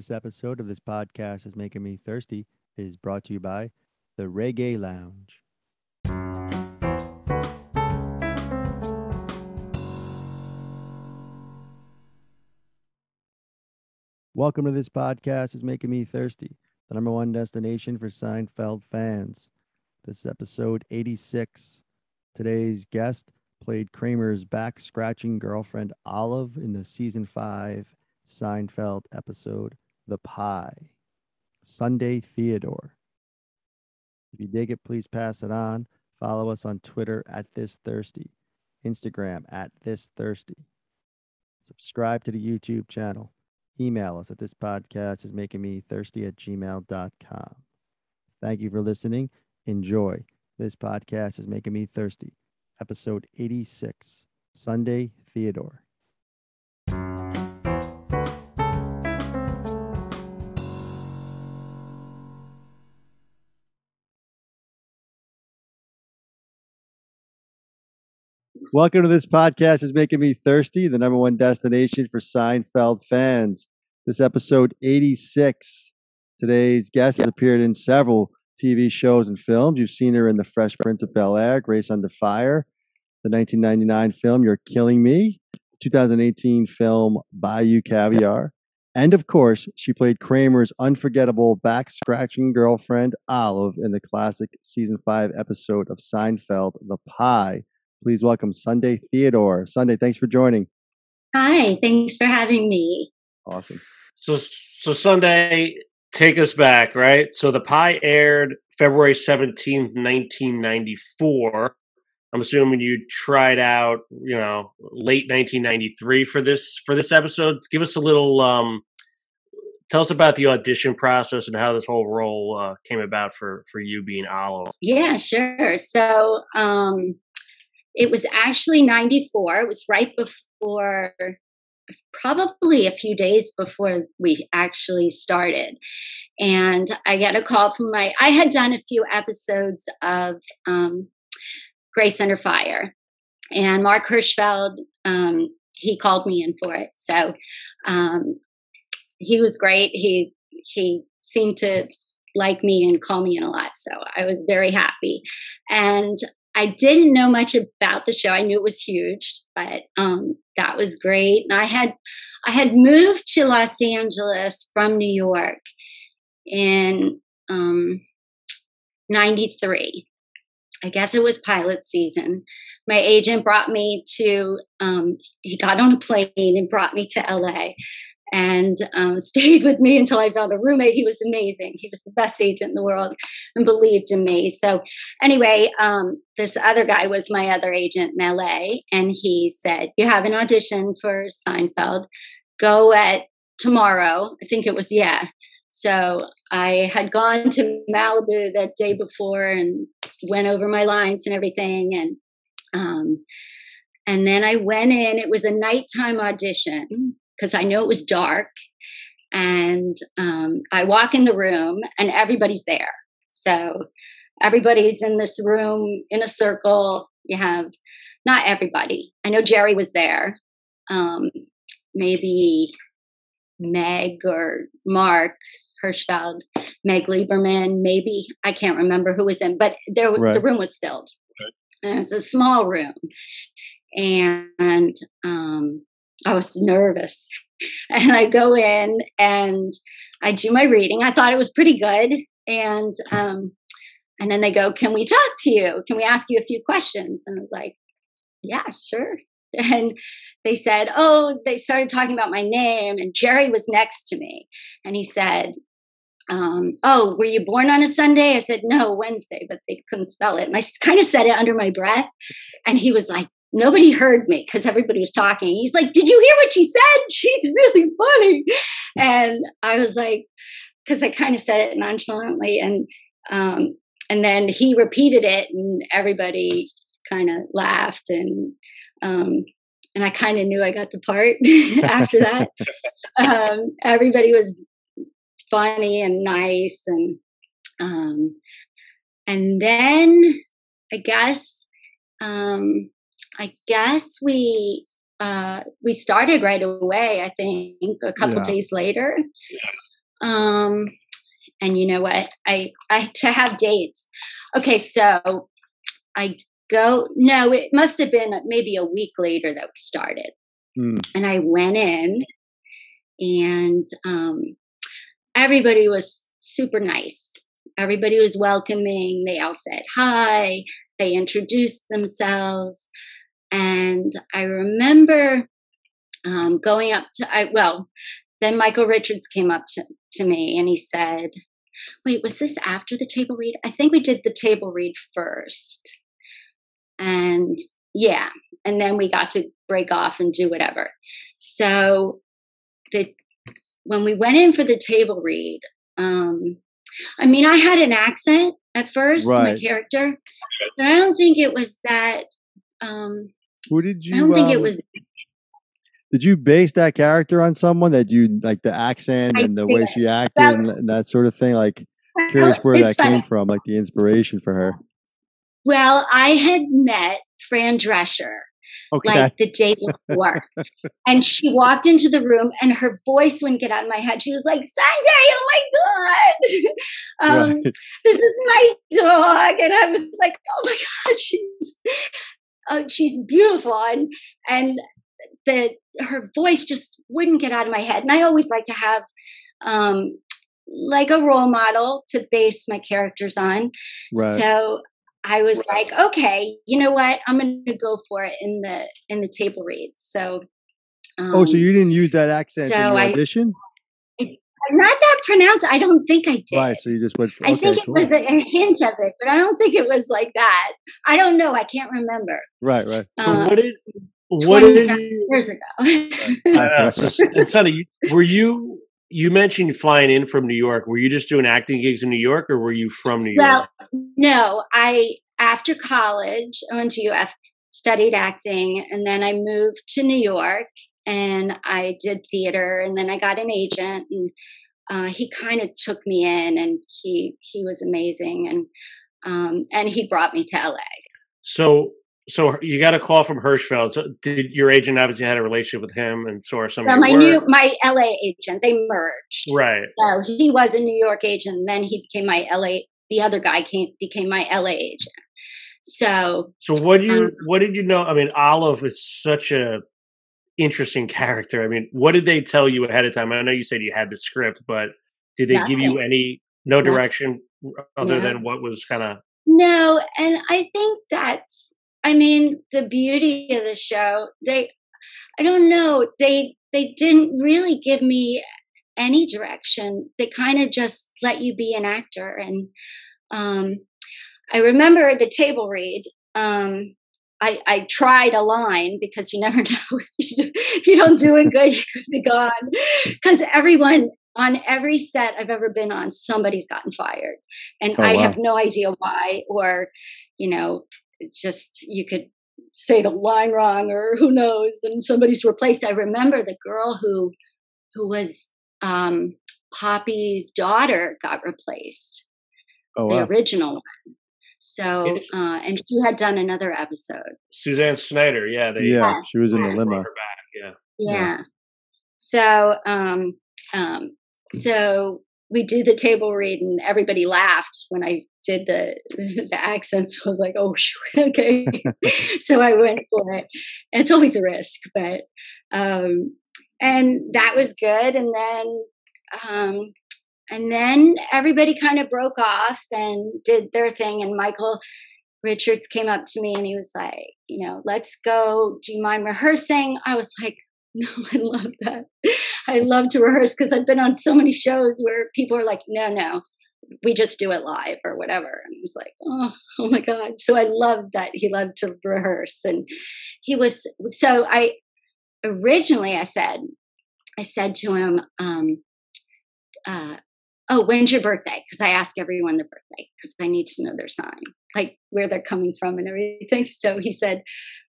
This episode of this podcast is making me thirsty is brought to you by the Reggae Lounge. Welcome to this podcast is making me thirsty, the number one destination for Seinfeld fans. This is episode 86. Today's guest played Kramer's back scratching girlfriend Olive in the season five Seinfeld episode, The Pie. Sunday Theodore. If you dig it, please pass it on. Follow us on Twitter at This Thirsty, Instagram at This Thirsty. Subscribe to the YouTube channel. Email us at this podcast is making me thirsty at gmail.com. Thank you for listening. Enjoy. This podcast is making me thirsty. Episode 86 Sunday Theodore. Welcome to this podcast is making me thirsty, the number one destination for Seinfeld fans. This episode 86. Today's guest has appeared in several TV shows and films. You've seen her in The Fresh Prince of Bel Air, Grace Under Fire, the 1999 film You're Killing Me, 2018 film Bayou Caviar, and of course, she played Kramer's unforgettable back scratching girlfriend, Olive, in the classic season five episode of Seinfeld, The Pie. Please welcome Sunday Theodore. Sunday, thanks for joining. Hi, thanks for having me. Awesome. So, so Sunday, take us back, right? So the pie aired February 17th, 1994. I'm assuming you tried out, you know, late 1993 for this for this episode. Give us a little um tell us about the audition process and how this whole role uh, came about for for you being Olive. Yeah, sure. So, um it was actually 94. It was right before probably a few days before we actually started. And I get a call from my, I had done a few episodes of um, Grace Under Fire. And Mark Hirschfeld, um, he called me in for it. So um, he was great. He, he seemed to like me and call me in a lot. So I was very happy. And I didn't know much about the show. I knew it was huge, but um, that was great. And I had I had moved to Los Angeles from New York in um, '93. I guess it was pilot season. My agent brought me to. Um, he got on a plane and brought me to LA, and um, stayed with me until I found a roommate. He was amazing. He was the best agent in the world and believed in me. So, anyway, um, this other guy was my other agent in LA, and he said, You have an audition for Seinfeld. Go at tomorrow. I think it was, yeah. So I had gone to Malibu that day before and went over my lines and everything. And um, and then I went in. It was a nighttime audition because I know it was dark. And um, I walk in the room and everybody's there. So everybody's in this room in a circle. You have not everybody. I know Jerry was there. Um, maybe Meg or Mark Hirschfeld, Meg Liberman, maybe I can't remember who was in, but there right. the room was filled. Right. it was a small room, and um, I was nervous. And I go in and I do my reading. I thought it was pretty good. And um, and then they go, Can we talk to you? Can we ask you a few questions? And I was like, Yeah, sure. And they said, Oh, they started talking about my name. And Jerry was next to me. And he said, um, oh, were you born on a Sunday? I said, no, Wednesday, but they couldn't spell it. And I kind of said it under my breath. And he was like, nobody heard me because everybody was talking. He's like, Did you hear what she said? She's really funny. And I was like, because I kind of said it nonchalantly. And um, and then he repeated it and everybody kind of laughed and um, and I kind of knew I got the part after that. um, everybody was funny and nice and um, and then I guess um, I guess we uh, we started right away. I think a couple yeah. days later. Um, and you know what? I I to have dates. Okay, so I go. No, it must have been maybe a week later that we started, Hmm. and I went in, and um, everybody was super nice. Everybody was welcoming. They all said hi. They introduced themselves, and I remember um, going up to. I well, then Michael Richards came up to, to me and he said, Wait, was this after the table read? I think we did the table read first. And yeah, and then we got to break off and do whatever. So the when we went in for the table read, um, I mean, I had an accent at first, my Right. character, but I don't think it was that. Um, Who did you? I don't think it um, was. Did you base that character on someone that you like the accent I and the way she acted That- and, and that sort of thing? Like, curious where that funny. came from, like the inspiration for her. Well, I had met Fran Drescher Okay. like the day before. and she walked into the room and her voice wouldn't get out of my head. She was like, Sunday, oh my God. um, Right. This is my dog. And I was like, oh my God, she's uh, she's beautiful. And and the her voice just wouldn't get out of my head. And I always like to have um like a role model to base my characters on. Right. So I was like, okay, you know what? I'm going to go for it in the in the table reads. So, um, oh, so you didn't use that accent in so your I- audition? Not that pronounced. I don't think I did. Right. So you just went for. I okay, think it cool. was a, a hint of it, but I don't think it was like that. I don't know. I can't remember. Right. Right. So Uh, what did what did you? years ago. I know, so, and Sonny, were you? You mentioned flying in from New York. Were you just doing acting gigs in New York, or were you from New York? well, no. I after college, I went to UF, studied acting, and then I moved to New York and I did theater, and then I got an agent, and uh, he kind of took me in, and he he was amazing, and um, and he brought me to LA. So, so you got a call from Hirschfeld. So, did your agent obviously had a relationship with him and saw some So of my your new my LA agent, they merged. right? So he was a New York agent, and then he became my LA. The other guy came became my LA agent. So So, what do you? Um, what did you know? I mean, Olive is such a interesting character. I mean, what did they tell you ahead of time? I know you said you had the script, but did they give you any no Nothing. direction other No. than what was kind of no, and I think that's. I mean, the beauty of the show. They, I don't know. They they didn't really give me any direction. They kind of just let you be an actor. And um, I remember the table read. Um, I, I tried a line because you never know if you, don't do it good, you could be gone. Because everyone on every set I've ever been on, somebody's gotten fired, and Oh, I wow. have no idea why, or you know, it's just you could say the line wrong, or who knows, and somebody's replaced. I remember the girl who who was um, Poppy's daughter got replaced, Oh the wow. original one. So, uh, and she had done another episode. Suzanne Snyder? Yeah, they Yeah, Yes, she was in the yes. brought limo. back. Yeah. Yeah. Yeah. So, um, um, so we do the table read, and everybody laughed when I did the the accents. I was like, "Oh, okay." so I went for it. It's always a risk, but um, and that was good. And then, um, and then everybody kind of broke off and did their thing. And Michael Richards came up to me and he was like, "You know, let's go. Do you mind rehearsing?" I was like. No, I love that. I love to rehearse because I've been on so many shows where people are like, no, no, we just do it live or whatever. And was like, oh, oh my God. So I loved that he loved to rehearse. And he was, so I originally I said, I said to him, um, uh, oh, when's your birthday? Because I ask everyone their birthday because I need to know their sign, like where they're coming from and everything. So he said,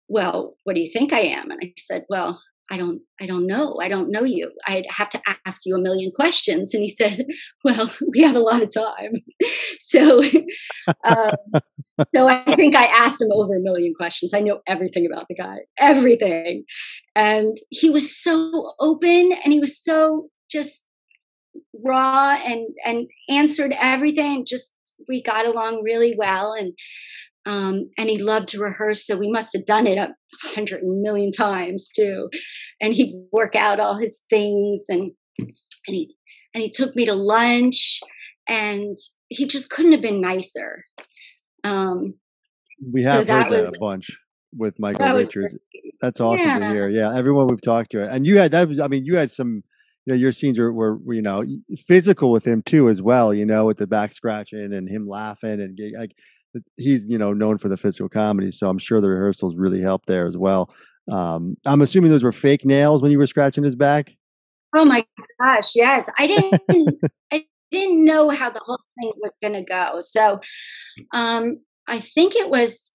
well, what do you think I am? And I said, well, I don't, I don't know. I don't know you. I'd have to ask you a million questions. And he said, well, we have a lot of time. So, um, so I think I asked him over a million questions. I know everything about the guy, everything. And he was so open and he was so just raw and and answered everything. Just we got along really well, and um, and he loved to rehearse. So we must have done it a hundred million times too. And he'd work out all his things, and and he and he took me to lunch, and he just couldn't have been nicer. Um, we have so heard that, that was, a bunch with Michael Richards. That's awesome yeah. to hear. Yeah, everyone we've talked to, and you had that. Was, I mean, you had some. You know, your scenes were, were, you know, physical with him too, as well. You know, with the back scratching and him laughing, and like he's, you know, known for the physical comedy. So I'm sure the rehearsals really helped there as well. Um, I'm assuming those were fake nails when you were scratching his back. Oh my gosh, yes. I didn't. I didn't know how the whole thing was going to go. So, um, I think it was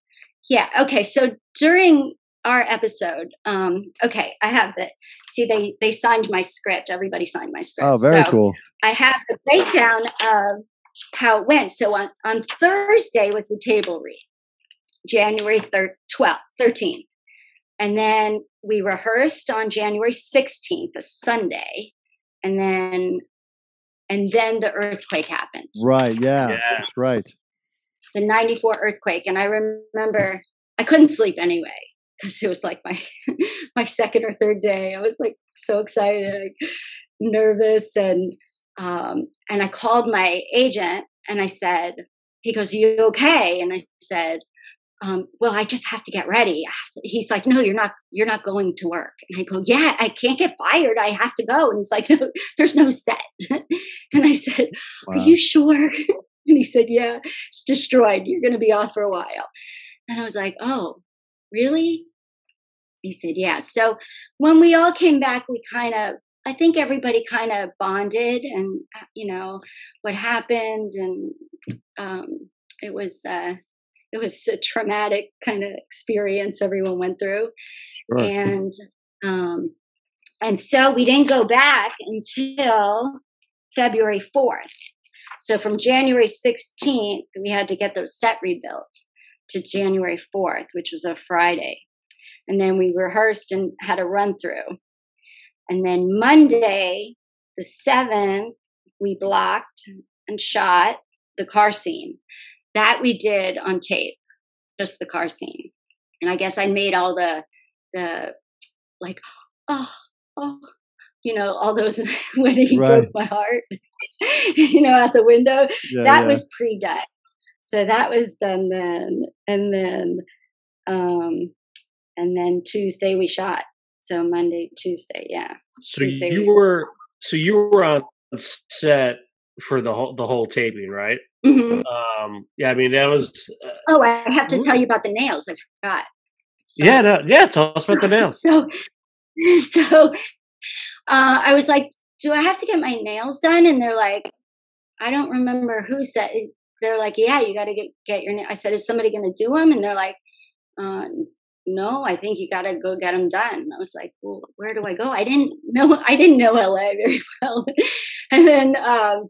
yeah. Okay. So during our episode, um, okay, I have the see they they signed my script. Everybody signed my script. Oh, very so cool. I have the breakdown of how it went. So on on Thursday was the table read, January thir- 12th, 13th. And then we rehearsed on January 16th, a Sunday. And then and then the earthquake happened. Right, yeah, yeah. That's right the 94 earthquake and i remember i couldn't sleep anyway because it was like my my second or third day i was like so excited like, nervous and um and i called my agent and i said he goes you okay and i said um, well, I just have to get ready. To, he's like, no, you're not, you're not going to work. And I go, yeah, I can't get fired. I have to go. And he's like, no, there's no set. and I said, wow. are you sure? And he said, Yeah, it's destroyed. You're going to be off for a while. And I was like, Oh, really? He said, Yeah. So when we all came back, we kind of, I think everybody kind of bonded and, uh, you know, what happened. And um, it was, uh, it was a traumatic kind of experience everyone went through. And, um, and so we didn't go back until February 4th. So from January 16th, we had to get the set rebuilt to January 4th, which was a Friday. And then we rehearsed and had a run through. And then Monday, the 7th, we blocked and shot the car scene. That we did on tape, just the car scene. And I guess I made all the the like oh oh you know all those when he right. broke my heart you know, out the window. Yeah, that yeah. was pre-done. So that was done then. And then um and then Tuesday we shot. So Monday, Tuesday, yeah. So Tuesday you we were so you were on set for the whole the whole taping, right? Mm-hmm. Um, yeah, I mean that was. Uh, oh, I have to tell you about the nails. I forgot. So, yeah, no, yeah. Tell us about the nails. So, so uh, I was like, do I have to get my nails done? And they're like, I don't remember who said. They're like, yeah, you got to get get your. I said, is somebody going to do them? And they're like, uh, no, I think you got to go get them done. I was like, well, where do I go? I didn't know. I didn't know LA very well. and then um,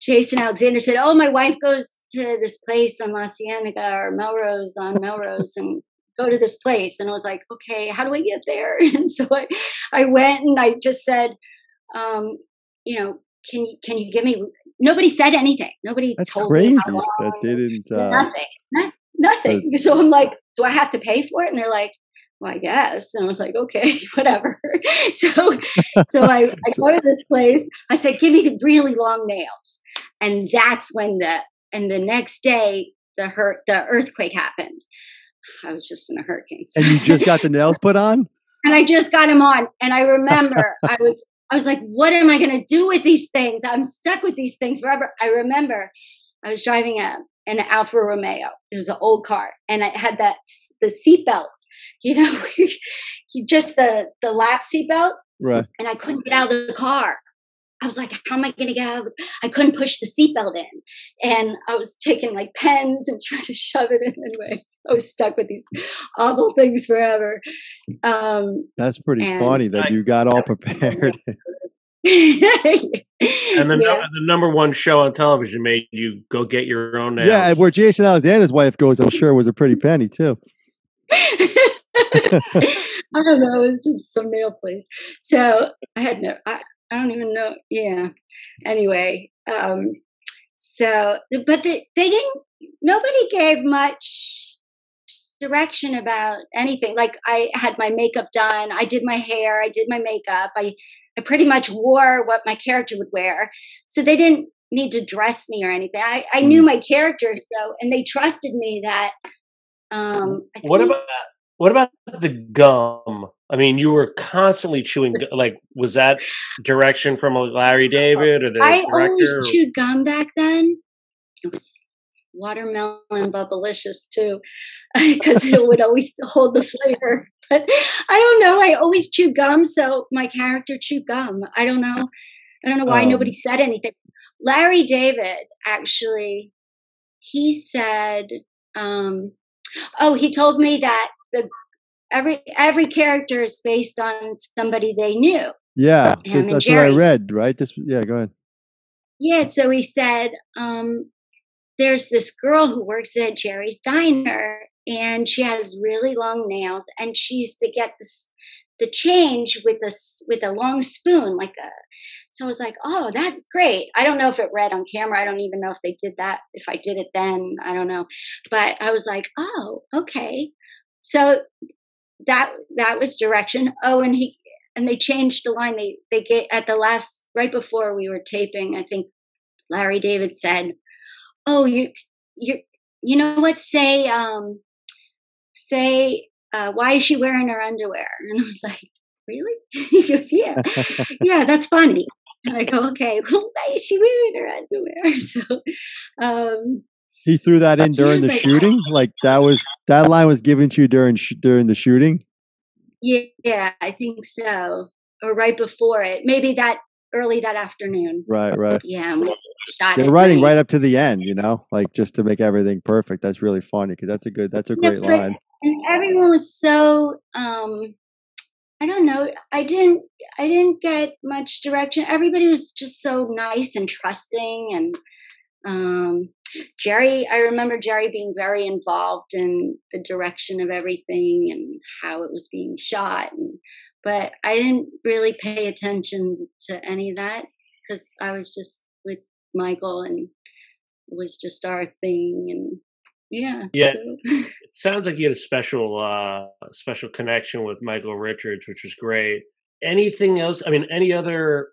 Jason Alexander said, oh, my wife goes to this place on La Cienega or Melrose on Melrose and go to this place. And I was like, okay, how do I get there? And so I, I went and I just said, um, you know, can you can you give me? Nobody said anything. Nobody That's told crazy. me how long. That didn't uh, nothing. Not, nothing. Uh, so I'm like, do I have to pay for it? And they're like, well, I guess. And I was like, okay, whatever. so, so I, I go to this place. I said, give me the really long nails. And that's when the, and the next day, the hurt, the earthquake happened. I was just in a hurricane. And you just got the nails put on? and I just got them on. And I remember I was I was like, what am I going to do with these things? I'm stuck with these things forever. I remember I was driving a, an Alfa Romeo. It was an old car, and I had that the seatbelt. You know, just the the lap seatbelt. Right. And I couldn't get out of the car. I was like, how am I going to get out? Of I couldn't push the seatbelt in. And I was taking like pens and trying to shove it in anyway. I was stuck with these awful things forever. Um, That's pretty funny that you got all prepared. and the, yeah. the number one show on television made you go get your own nails. Yeah, where Jason Alexander's wife goes, I'm sure was a pretty penny too. I don't know. It was just some nail place. So I had no. I, I don't even know. Yeah. Anyway, um, so but the, they didn't. Nobody gave much direction about anything. Like I had my makeup done, I did my hair, I did my makeup, I I pretty much wore what my character would wear. So they didn't need to dress me or anything. I, I knew mm. my character, so and they trusted me that. Um, what about what about the gum? I mean, you were constantly chewing. Like, was that direction from Larry David or the I director? always chewed gum back then. It was watermelon bubblicious too, because it would always hold the flavor. But I don't know. I always chew gum, so my character chewed gum. I don't know. I don't know why um, nobody said anything. Larry David actually, he said, um, "Oh, he told me that the every every character is based on somebody they knew." Yeah, that's what I read. Right? This, yeah. Go ahead. Yeah. So he said, um, "There's this girl who works at Jerry's Diner, and she has really long nails, and she used to get this." the change with a with a long spoon like a so I was like, oh, that's great. I don't know if it read on camera. I don't even know if they did that. If I did it then, I don't know. But I was like, oh, okay. So that that was direction. Oh, and he and they changed the line. They they get at the last right before we were taping. I think Larry David said, "Oh, you you you know what? Say um say uh, why is she wearing her underwear?" And I was like, really? he goes, yeah, yeah, that's funny. And I go, okay, well, why is she wearing her underwear? So, um, he threw that in during the shooting. Like that was that line was given to you during sh- during the shooting. Yeah, yeah, I think so, or right before it. Maybe that early that afternoon. Right, right. Yeah, they're writing right up to the end. You know, like just to make everything perfect. That's really funny because that's a good. That's a great no, line. And everyone was so um I don't know. I didn't I didn't get much direction. Everybody was just so nice and trusting and um, Jerry, I remember Jerry being very involved in the direction of everything and how it was being shot and but I didn't really pay attention to any of that because I was just with Michael and it was just our thing and yeah. Yeah. So. it sounds like you had a special uh special connection with Michael Richards, which was great. Anything else? I mean, any other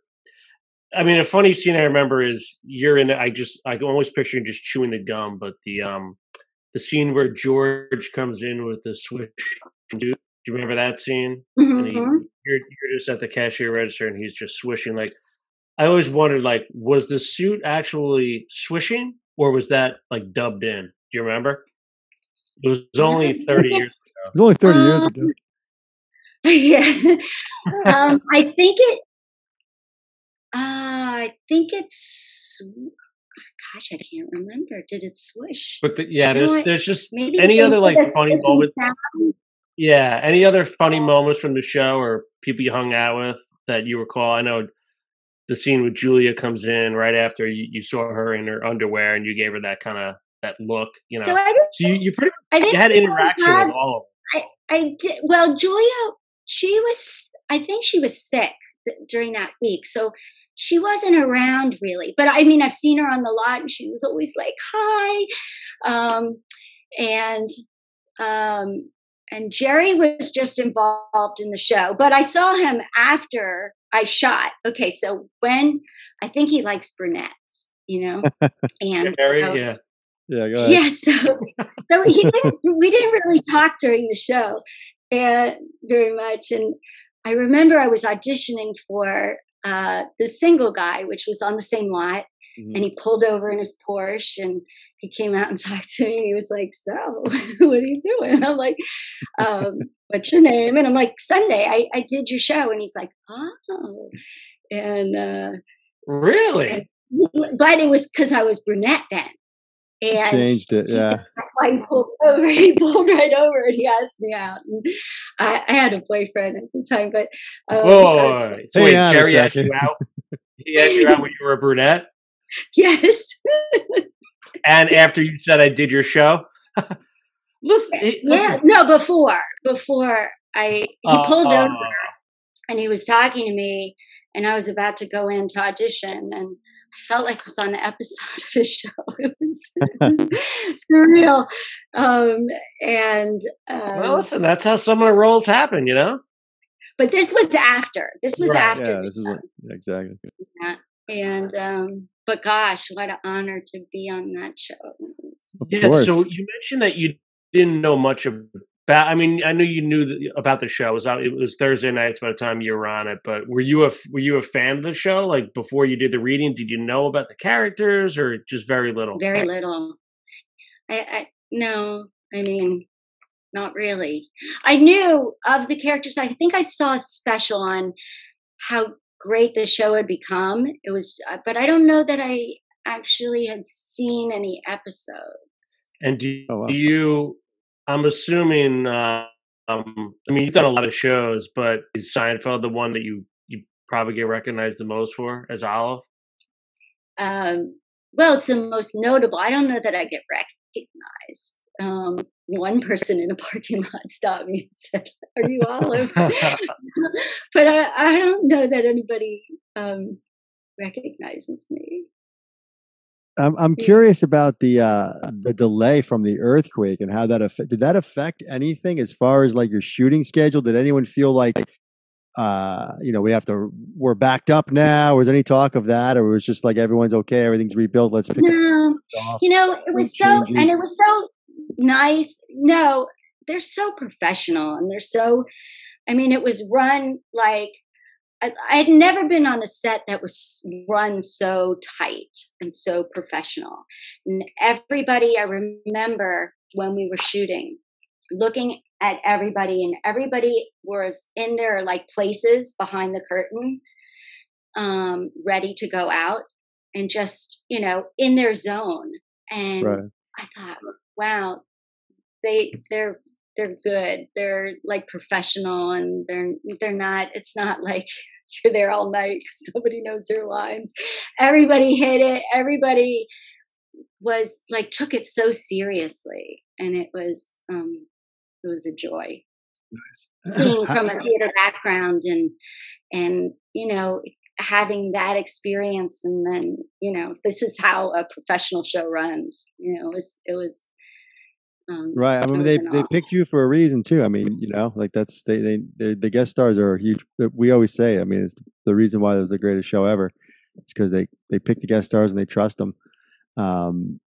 I mean, a funny scene I remember is you're in. I just I can always picture you just chewing the gum, but the um the scene where George comes in with the swish. Do you remember that scene? Mm-hmm. He, you're you're just at the cashier register, and he's just swishing. Like I always wondered, like, was the suit actually swishing, or was that like dubbed in? Do you remember? It was only 30 years ago. It was only 30 um, years ago. Yeah. um, I think it, uh, I think it's, gosh, I can't remember. Did it swish? But the, yeah, there's, there's just Maybe any other like funny moments. Sound. Yeah. Any other funny moments from the show or people you hung out with that you recall? I know the scene with Julia comes in right after you, you saw her in her underwear and you gave her that kind of that look, you know. So, I so you, you pretty I you had interaction have, with all of them. I, I did. Well, Julia, she was, I think she was sick during that week. So she wasn't around really. But I mean, I've seen her on the lot and she was always like, hi. Um, and, um, and Jerry was just involved in the show, but I saw him after I shot. Okay, so when I think he likes brunettes, you know, and Jerry, so, yeah. Yeah, go ahead. Yeah, so so he didn't, we didn't really talk during the show and very much. And I remember I was auditioning for uh, the single guy, which was on the same lot, mm-hmm. and he pulled over in his Porsche and he came out and talked to me. And he was like, "So, what are you doing?" I'm like, um, "What's your name?" And I'm like, "Sunday, I, I did your show." And he's like, "Oh," and uh, really. And, but it was because I was brunette then. And changed it, yeah. That's he pulled over. He pulled right over and he asked me out. And I, I had a boyfriend at the time, but um, oh, so wait, Jerry asked you out. He asked you out when you were a brunette. Yes. and after you said I did your show, listen, listen. Yeah, no, before before I he uh, pulled uh, over and he was talking to me and I was about to go in to audition, and I felt like I was on an episode of a show. It was, it was surreal. Um, and um, well, listen, that's how some of the roles happen, you know. But this was after. This was Right, after. Yeah, this is what, yeah, exactly. that. And um, but gosh, what an honor to be on that show. Of Yeah. course. So you mentioned that you didn't know much about. I mean, I knew you knew th- about the show. It was out, it was Thursday nights by the time you were on it. But were you a f- were you a fan of the show? Like before you did the reading, did you know about the characters or just very little? Very little. I, I no, I mean, not really. I knew of the characters. I think I saw a special on how great the show had become. It was, uh, but I don't know that I actually had seen any episodes. And do, Oh, wow. do you? I'm assuming. Uh, um, I mean, you've done a lot of shows, but is Seinfeld the one that you you probably get recognized the most for as Olive? Um, well, it's the most notable. I don't know that I get recognized. Um, one person in a parking lot stopped me and said, "Are you Olive?" but I, I don't know that anybody um, recognizes me. I'm I'm curious about the uh the delay from the earthquake and how that affect did that affect anything as far as like your shooting schedule? Did anyone feel like uh you know we have to we're backed up now? Was any talk of that, or was just like everyone's okay, everything's rebuilt, let's pick No, it off? you know, it was so, and it was so nice. No, they're so professional and they're so, I mean, it was run like, I, I had never been on a set that was run so tight and so professional. And everybody, I remember when we were shooting, looking at everybody, and everybody was in their like places behind the curtain, um, ready to go out and just, you know, in their zone. And Right. I thought, wow, they they're they're good. They're like professional and they're they're not it's not like you're there all night because nobody knows their lines. Everybody hit it. Everybody was like took it so seriously. And it was um it was a joy being from a theater background and and you know having that experience and then you know this is how a professional show runs you know it was it was um, Right. I mean, they they picked you for a reason too. I mean, you know, like that's they they they the guest stars are huge. uh, We always say, I mean, it's the reason why it was the greatest show ever. It's because they they pick the guest stars and they trust them. Um,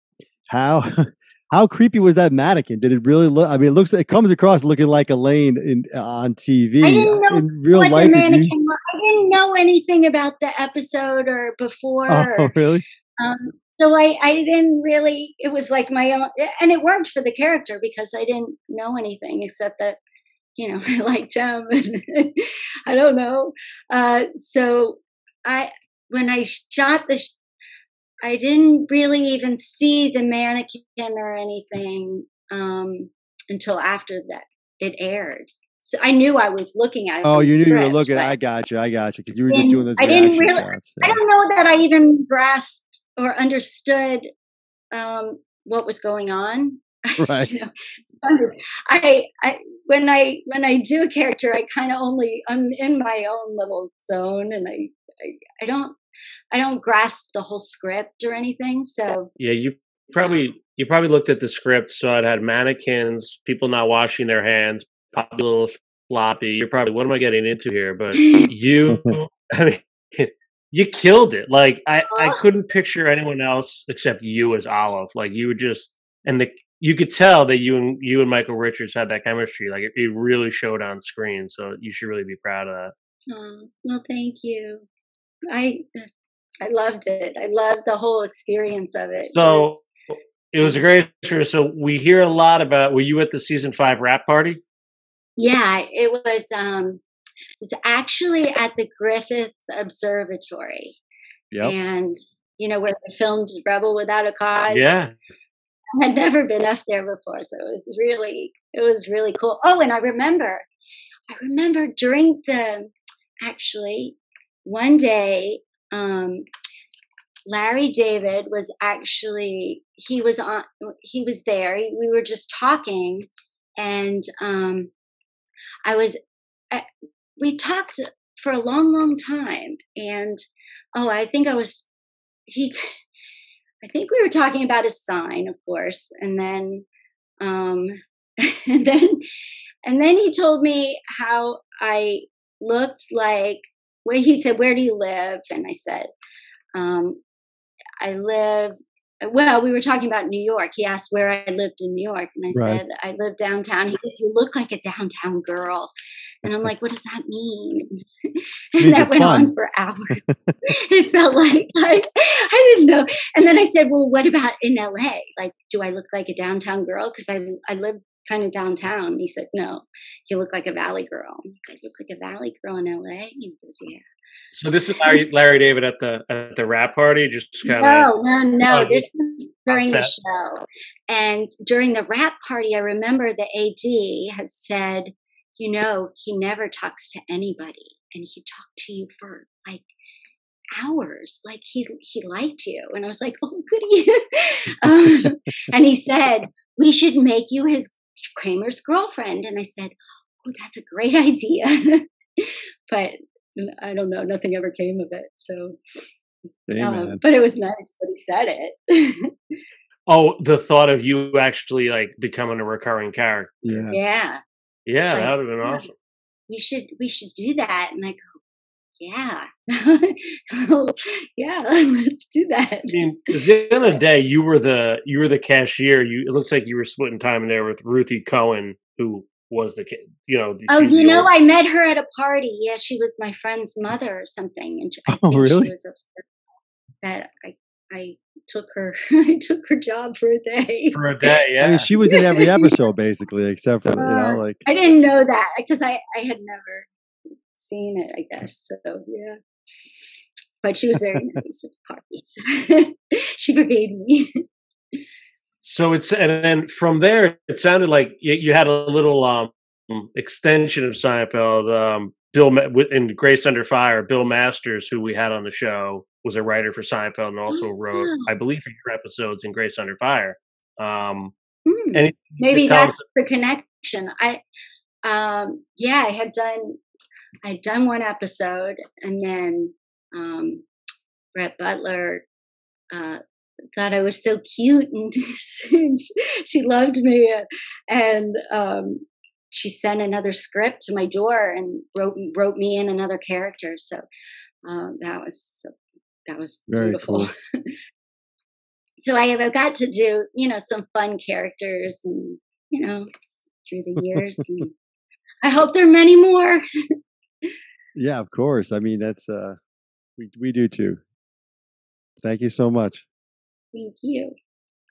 how how creepy was that mannequin? Did it really look? I mean, it looks it comes across looking like Elaine in on TV. I didn't know in real what life. Did you? mannequin. I didn't know anything about the episode or before. Oh, really? Um, so I, I didn't really, it was like my own, and it worked for the character because I didn't know anything except that, you know, I liked him. And I don't know. Uh, so I, when I shot the, sh- I didn't really even see the mannequin or anything um, until after that it aired. So I knew I was looking at it. Oh, you knew you were looking. I got you. I got you because you were just doing those I didn't really- shots. I don't know that I even grasped or understood um, what was going on. Right. you know, so I, I when I when I do a character, I kind of only I'm in my own little zone, and I, I I don't I don't grasp the whole script or anything. So Yeah, you probably you probably looked at the script, saw it had mannequins, people not washing their hands, probably a little sloppy. You're probably, what am I getting into here? But you, I mean, you killed it. Like I, I couldn't picture anyone else except you as Olive. Like you were just, and the you could tell that you and you and Michael Richards had that chemistry. Like it, it really showed on screen. So you should really be proud of that. um, well, thank you. I I loved it. I loved the whole experience of it. So it was a great show. So we hear a lot about. Were you at the season five wrap party? Yeah, it was um was actually at the Griffith Observatory. Yep. And you know where they filmed Rebel Without a Cause. Yeah. I had never been up there before, so it was really it was really cool. Oh, and I remember I remember during the actually one day um Larry David was actually he was on he was there. We were just talking and um I was I, we talked for a long, long time. And oh, I think I was he. I think we were talking about his sign, of course, and then, um, and then, and then he told me how I looked like. Where he said, "Where do you live?" And I said, um, "I live well, we were talking about New York. He asked where I lived in New York, and I right. said I live downtown. He goes, "You look like a downtown girl," and I'm like, "What does that mean?" and that went fun. on for hours. it felt like like I didn't know. And then I said, "Well, what about in LA? Like, do I look like a downtown girl? Because I I live kind of downtown." He said, "No, you look like a valley girl." I look like a valley girl in LA. He goes, "Yeah." So this is Larry, Larry David at the at the wrap party, just kind of. No, no, no. This was during the show, and during the wrap party, I remember the AD had said, "You know, he never talks to anybody, and he talked to you for like hours. Like he he liked you." And I was like, "Oh, goody!" um, and he said, "We should make you his Kramer's girlfriend." And I said, "Oh, that's a great idea." but I don't know. Nothing ever came of it. So, um, but it was nice that he said it. oh, the thought of you actually like becoming a recurring character. Yeah. Yeah. Yeah, like, that would have been awesome. We should we should do that. And I go, yeah, yeah, let's do that. I mean, at the end of the day, you were the you were the cashier. You it looks like you were splitting time in there with Ruthie Cohen, who was the kid, you know. Oh, you know, old... I met her at a party. Yeah, she was my friend's mother or something, and I oh, think really? she was upset that I I took her I took her job for a day. For a day, yeah. I mean, she was in every episode basically, except for uh, you know, uh, like I didn't know that because I I had never seen it. I guess so. Yeah, but she was very nice at the party. she forgave me. So it's and then from there, it sounded like you, you had a little um, extension of Seinfeld. Um, Bill in Grace Under Fire, Bill Masters, who we had on the show, was a writer for Seinfeld and also wrote, I believe, for your episodes in Grace Under Fire. Um, mm, maybe that's the connection. I, um, yeah, I had done, I had done one episode, and then um, Brett Butler uh, thought I was so cute and, she loved me and um, she sent another script to my door and wrote wrote me in another character. So uh, that was that was Very beautiful. Cool. so I have got to do you know some fun characters and you know through the years. and I hope there are many more. yeah, of course. I mean that's uh we we do too. Thank you so much. Thank you.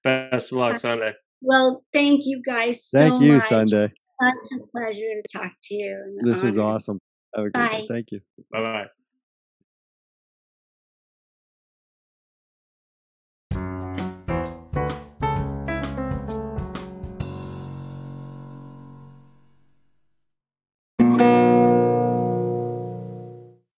Best of luck Sunday. Well, thank you guys so Thank you, much. Sunday. Such a pleasure to talk to you. This was awesome. Bye. Thank you. Bye bye.